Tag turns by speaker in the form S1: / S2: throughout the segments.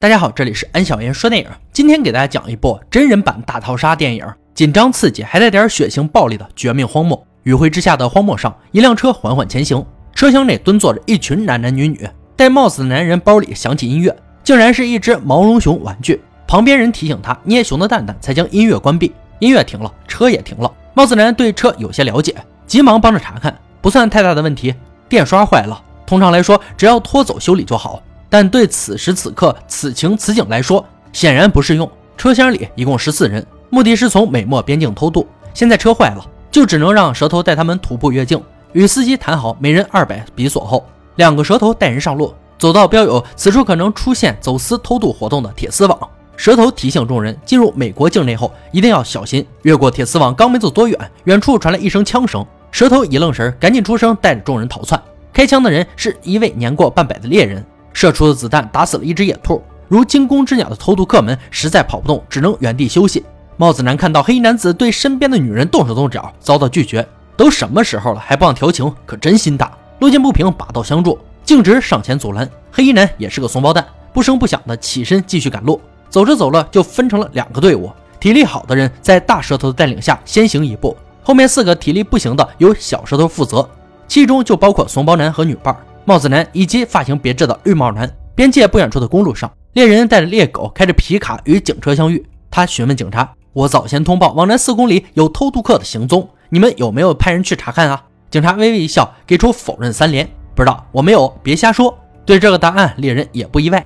S1: 大家好，这里是安小言说电影。今天给大家讲一部真人版大逃杀电影，紧张刺激，还带点血腥暴力的绝命荒漠。余晖之下的荒漠上，一辆车缓缓前行，车厢内蹲坐着一群男男女女。戴帽子的男人包里响起音乐，竟然是一只毛绒熊玩具。旁边人提醒他捏熊的蛋蛋，才将音乐关闭。音乐停了，车也停了。帽子男对车有些了解，急忙帮着查看，不算太大的问题，电刷坏了。通常来说，只要拖走修理就好。但对此时此刻此情此景来说，显然不适用。车厢里一共十四人，目的是从美墨边境偷渡。现在车坏了，就只能让蛇头带他们徒步越境。与司机谈好，每人二百比索后，两个蛇头带人上路，走到标有此处可能出现走私偷渡活动的铁丝网。蛇头提醒众人，进入美国境内后一定要小心。越过铁丝网，刚没走多远，远处传来一声枪声。蛇头一愣神，赶紧出声带着众人逃窜。开枪的人是一位年过半百的猎人。射出的子弹打死了一只野兔，如惊弓之鸟的偷渡客们实在跑不动，只能原地休息。帽子男看到黑衣男子对身边的女人动手动脚，遭到拒绝。都什么时候了，还不忘调情，可真心大。路见不平，拔刀相助，径直上前阻拦。黑衣男也是个怂包蛋，不声不响的起身继续赶路。走着走着，就分成了两个队伍，体力好的人在大舌头的带领下先行一步，后面四个体力不行的由小舌头负责，其中就包括怂包男和女伴。帽子男以及发型别致的绿帽男。边界不远处的公路上，猎人带着猎狗开着皮卡与警车相遇。他询问警察：“我早先通报往南四公里有偷渡客的行踪，你们有没有派人去查看啊？”警察微微一笑，给出否认三连：“不知道，我没有，别瞎说。”对这个答案，猎人也不意外。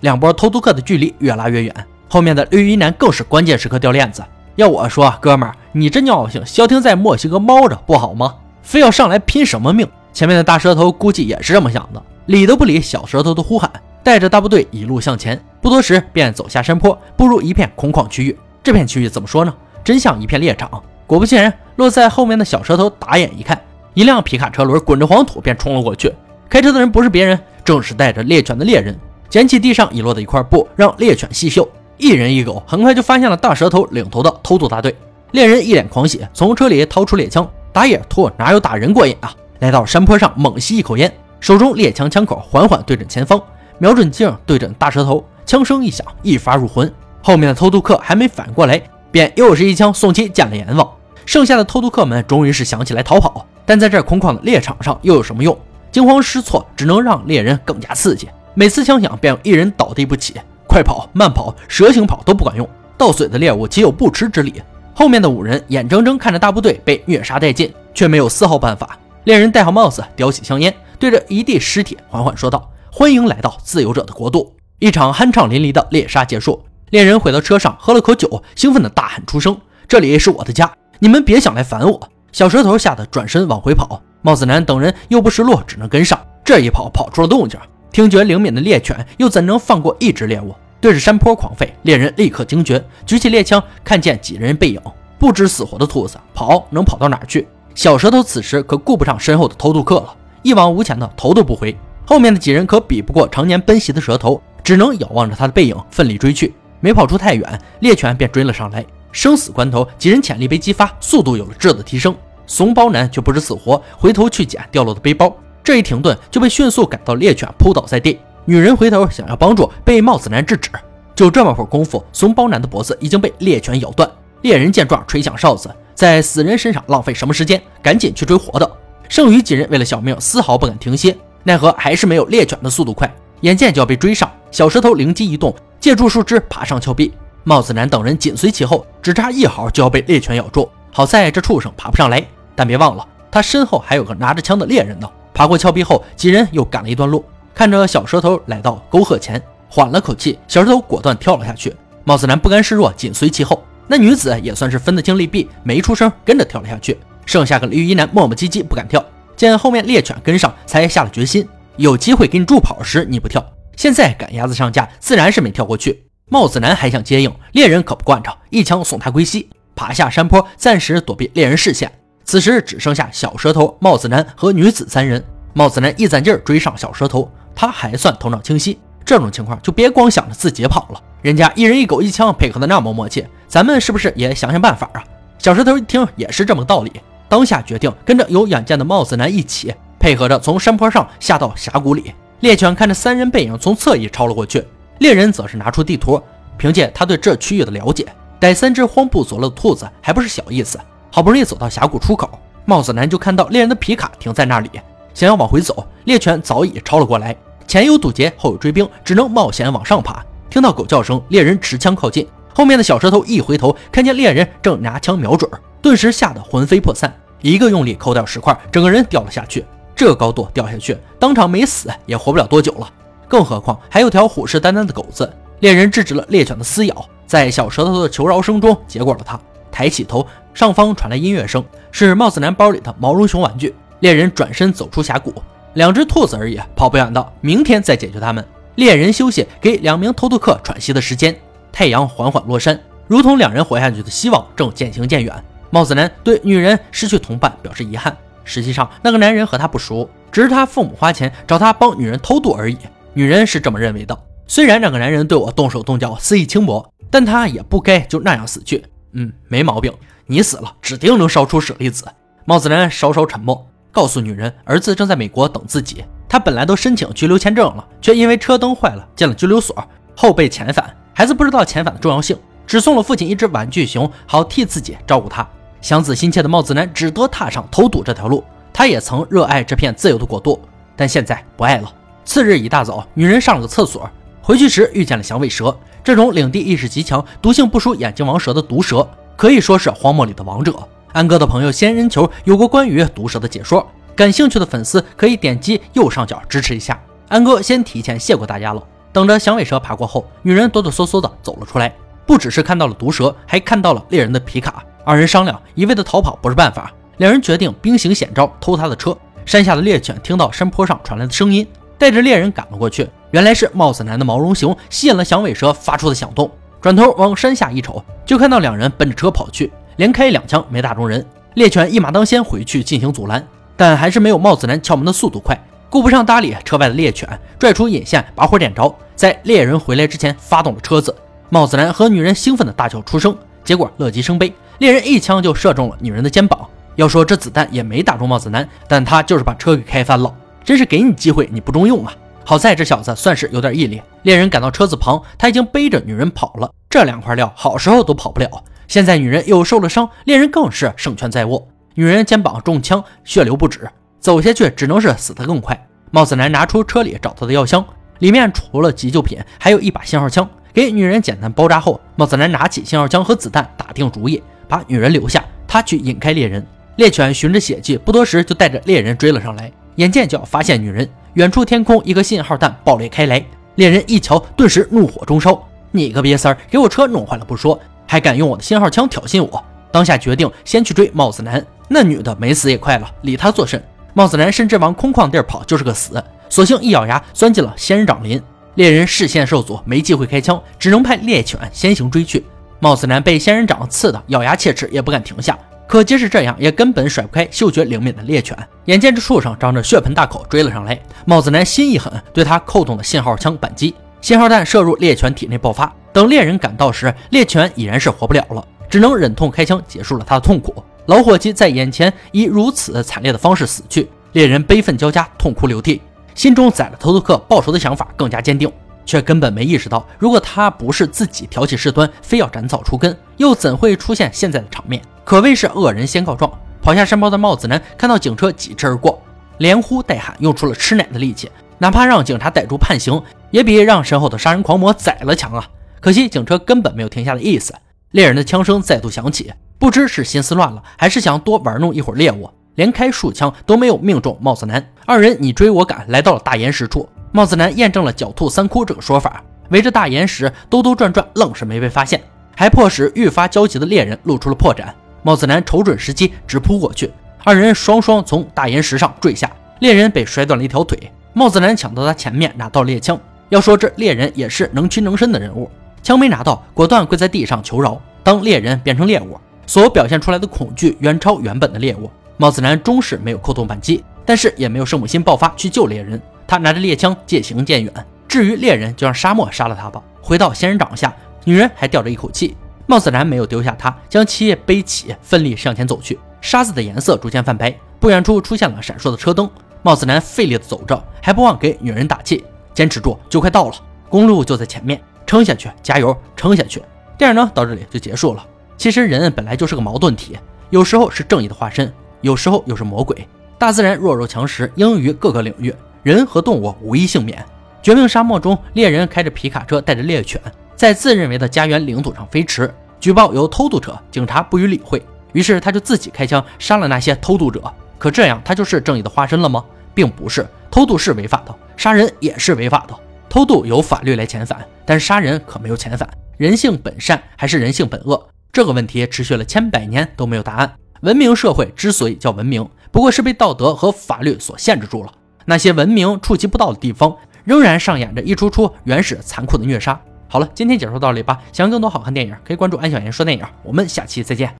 S1: 两波偷渡客的距离越拉越远，后面的绿衣男更是关键时刻掉链子。要我说，哥们儿，你这尿性，消停在墨西哥猫着不好吗？非要上来拼什么命？前面的大舌头估计也是这么想的，理都不理小舌头的呼喊，带着大部队一路向前。不多时，便走下山坡，步入一片空旷区域。这片区域怎么说呢？真像一片猎场。果不其然，落在后面的小舌头打眼一看，一辆皮卡车轮滚着黄土便冲了过去。开车的人不是别人，正是带着猎犬的猎人。捡起地上遗落的一块布，让猎犬细嗅。一人一狗很快就发现了大舌头领头的偷渡大队。猎人一脸狂喜，从车里掏出猎枪。打野兔哪有打人过瘾啊！来到山坡上，猛吸一口烟，手中猎枪枪口缓缓对准前方，瞄准镜对准大舌头，枪声一响，一发入魂。后面的偷渡客还没反应过来，便又是一枪送其见了阎王。剩下的偷渡客们终于是想起来逃跑，但在这空旷的猎场上又有什么用？惊慌失措，只能让猎人更加刺激。每次枪响，便有一人倒地不起，快跑、慢跑、蛇形跑都不管用，到嘴的猎物岂有不吃之理？后面的五人眼睁睁看着大部队被虐杀殆尽，却没有丝毫办法。猎人戴好帽子，叼起香烟，对着一地尸体缓缓说道：“欢迎来到自由者的国度。”一场酣畅淋漓的猎杀结束。猎人回到车上，喝了口酒，兴奋地大喊出声：“这里是我的家，你们别想来烦我！”小舌头吓得转身往回跑，帽子男等人又不识路，只能跟上。这一跑，跑出了动静。听觉灵敏的猎犬又怎能放过一只猎物？对着山坡狂吠，猎人立刻惊觉，举起猎枪，看见几人背影，不知死活的兔子，跑能跑到哪儿去？小舌头此时可顾不上身后的偷渡客了，一往无前的头都不回。后面的几人可比不过常年奔袭的蛇头，只能遥望着他的背影，奋力追去。没跑出太远，猎犬便追了上来。生死关头，几人潜力被激发，速度有了质的提升。怂包男却不知死活，回头去捡掉落的背包，这一停顿就被迅速赶到猎犬扑倒在地。女人回头想要帮助，被帽子男制止。就这么会儿功夫，怂包男的脖子已经被猎犬咬断。猎人见状，吹响哨子，在死人身上浪费什么时间？赶紧去追活的。剩余几人为了小命，丝毫不敢停歇，奈何还是没有猎犬的速度快。眼见就要被追上，小石头灵机一动，借助树枝爬上峭壁。帽子男等人紧随其后，只差一毫就要被猎犬咬住。好在这畜生爬不上来，但别忘了，他身后还有个拿着枪的猎人呢。爬过峭壁后，几人又赶了一段路。看着小舌头来到沟壑前，缓了口气，小石头果断跳了下去。帽子男不甘示弱，紧随其后。那女子也算是分得清利弊，没出声，跟着跳了下去。剩下个绿衣男磨磨唧唧不敢跳，见后面猎犬跟上，才下了决心。有机会给你助跑时你不跳，现在赶鸭子上架，自然是没跳过去。帽子男还想接应，猎人可不惯着，一枪送他归西，爬下山坡，暂时躲避猎人视线。此时只剩下小舌头、帽子男和女子三人。帽子男一攒劲儿追上小舌头。他还算头脑清晰，这种情况就别光想着自己跑了，人家一人一狗一枪配合的那么默契，咱们是不是也想想办法啊？小石头一听也是这么个道理，当下决定跟着有远见的帽子男一起配合着从山坡上下到峡谷里。猎犬看着三人背影从侧翼超了过去，猎人则是拿出地图，凭借他对这区域的了解，逮三只慌不走了的兔子还不是小意思。好不容易走到峡谷出口，帽子男就看到猎人的皮卡停在那里，想要往回走，猎犬早已超了过来，前有堵截，后有追兵，只能冒险往上爬。听到狗叫声，猎人持枪靠近，后面的小舌头一回头，看见猎人正拿枪瞄准，顿时吓得魂飞魄散，一个用力抠掉石块，整个人掉了下去。这高度掉下去，当场没死也活不了多久了。更何况还有条虎视眈眈的狗子。猎人制止了猎犬的撕咬，在小舌头的求饶声中结果了他。抬起头，上方传来音乐声，是帽子男包里的毛绒熊玩具。猎人转身走出峡谷，两只兔子而已，跑不远的。明天再解决他们。猎人休息，给两名偷渡客喘息的时间。太阳缓缓落山，如同两人活下去的希望正渐行渐远。帽子男对女人失去同伴表示遗憾。实际上，那个男人和他不熟，只是他父母花钱找他帮女人偷渡而已。女人是这么认为的。虽然这个男人对我动手动脚，肆意轻薄，但他也不该就那样死去。嗯，没毛病。你死了，指定能烧出舍利子。帽子男稍稍沉默，告诉女人，儿子正在美国等自己。他本来都申请居留签证了，却因为车灯坏了进了拘留所，后被遣返。孩子不知道遣返的重要性，只送了父亲一只玩具熊，好替自己照顾他。想子心切的帽子男只得踏上偷渡这条路。他也曾热爱这片自由的国度，但现在不爱了。次日一大早，女人上了个厕所，回去时遇见了响尾蛇。这种领地意识极强、毒性不输眼镜王蛇的毒蛇，可以说是荒漠里的王者。安哥的朋友仙人球有过关于毒蛇的解说。感兴趣的粉丝可以点击右上角支持一下。安哥先提前谢过大家了。等着响尾蛇爬过后，女人哆哆嗦嗦的走了出来，不只是看到了毒蛇，还看到了猎人的皮卡。二人商量，一味的逃跑不是办法，两人决定兵行险招，偷他的车。山下的猎犬听到山坡上传来的声音，带着猎人赶了过去。原来是帽子男的毛绒熊吸引了响尾蛇发出的响动。转头往山下一瞅，就看到两人奔着车跑去，连开两枪没打中人。猎犬一马当先回去进行阻拦。但还是没有帽子男敲门的速度快，顾不上搭理车外的猎犬，拽出引线把火点着，在猎人回来之前发动了车子。帽子男和女人兴奋的大叫出声，结果乐极生悲，猎人一枪就射中了女人的肩膀。要说这子弹也没打中帽子男，但他就是把车给开翻了。真是给你机会你不中用啊！好在这小子算是有点毅力。猎人赶到车子旁，他已经背着女人跑了。这两块料好时候都跑不了，现在女人又受了伤，猎人更是胜券在握。女人肩膀中枪，血流不止，走下去只能是死得更快。帽子男拿出车里找到的药箱，里面除了急救品，还有一把信号枪。给女人简单包扎后，帽子男拿起信号枪和子弹，打定主意把女人留下，他去引开猎人。猎犬循着血迹，不多时就带着猎人追了上来。眼见就要发现女人，远处天空一个信号弹爆裂开来，猎人一瞧，顿时怒火中烧：“你个瘪三儿，给我车弄坏了不说，还敢用我的信号枪挑衅我！”当下决定先去追帽子男。那女的没死也快了，理他作甚？帽子男甚至往空旷地儿跑就是个死，索性一咬牙钻进了仙人掌林。猎人视线受阻，没机会开枪，只能派猎犬先行追去。帽子男被仙人掌刺得咬牙切齿，也不敢停下。可即使这样，也根本甩不开嗅觉灵敏的猎犬。眼见这畜生张着血盆大口追了上来，帽子男心一狠，对他扣动了信号枪扳机。信号弹射入猎犬体内爆发，等猎人赶到时，猎犬已然是活不了了，只能忍痛开枪结束了他的痛苦。老伙计在眼前以如此惨烈的方式死去，猎人悲愤交加，痛哭流涕，心中宰了偷渡客报仇的想法更加坚定，却根本没意识到，如果他不是自己挑起事端，非要斩草除根，又怎会出现现在的场面？可谓是恶人先告状。跑下山包的帽子男看到警车疾驰而过，连呼带喊，用出了吃奶的力气，哪怕让警察逮住判刑，也比让身后的杀人狂魔宰了强啊！可惜警车根本没有停下的意思，猎人的枪声再度响起。不知是心思乱了，还是想多玩弄一会儿猎物，连开数枪都没有命中帽子男。二人你追我赶，来到了大岩石处。帽子男验证了“狡兔三窟”这个说法，围着大岩石兜兜转转，愣是没被发现，还迫使愈发焦急的猎人露出了破绽。帽子男瞅准时机，直扑过去。二人双双从大岩石上坠下，猎人被摔断了一条腿。帽子男抢到他前面，拿到猎枪。要说这猎人也是能屈能伸的人物，枪没拿到，果断跪在地上求饶。当猎人变成猎物。所表现出来的恐惧远超原本的猎物。帽子男终是没有扣动扳机，但是也没有圣母心爆发去救猎人。他拿着猎枪渐行渐远。至于猎人，就让沙漠杀了他吧。回到仙人掌下，女人还吊着一口气。帽子男没有丢下他，将七叶背起，奋力向前走去。沙子的颜色逐渐泛白，不远处出现了闪烁的车灯。帽子男费力的走着，还不忘给女人打气：“坚持住，就快到了，公路就在前面，撑下去，加油，撑下去。”电影呢到这里就结束了。其实人本来就是个矛盾体，有时候是正义的化身，有时候又是魔鬼。大自然弱肉强食，应用于各个领域，人和动物无一幸免。绝命沙漠中，猎人开着皮卡车，带着猎犬，在自认为的家园领土上飞驰。举报有偷渡者，警察不予理会，于是他就自己开枪杀了那些偷渡者。可这样，他就是正义的化身了吗？并不是，偷渡是违法的，杀人也是违法的。偷渡有法律来遣返，但是杀人可没有遣返。人性本善还是人性本恶？这个问题持续了千百年都没有答案。文明社会之所以叫文明，不过是被道德和法律所限制住了。那些文明触及不到的地方，仍然上演着一出出原始残酷的虐杀。好了，今天解说到这里吧。想看更多好看电影，可以关注安小言说电影。我们下期再见。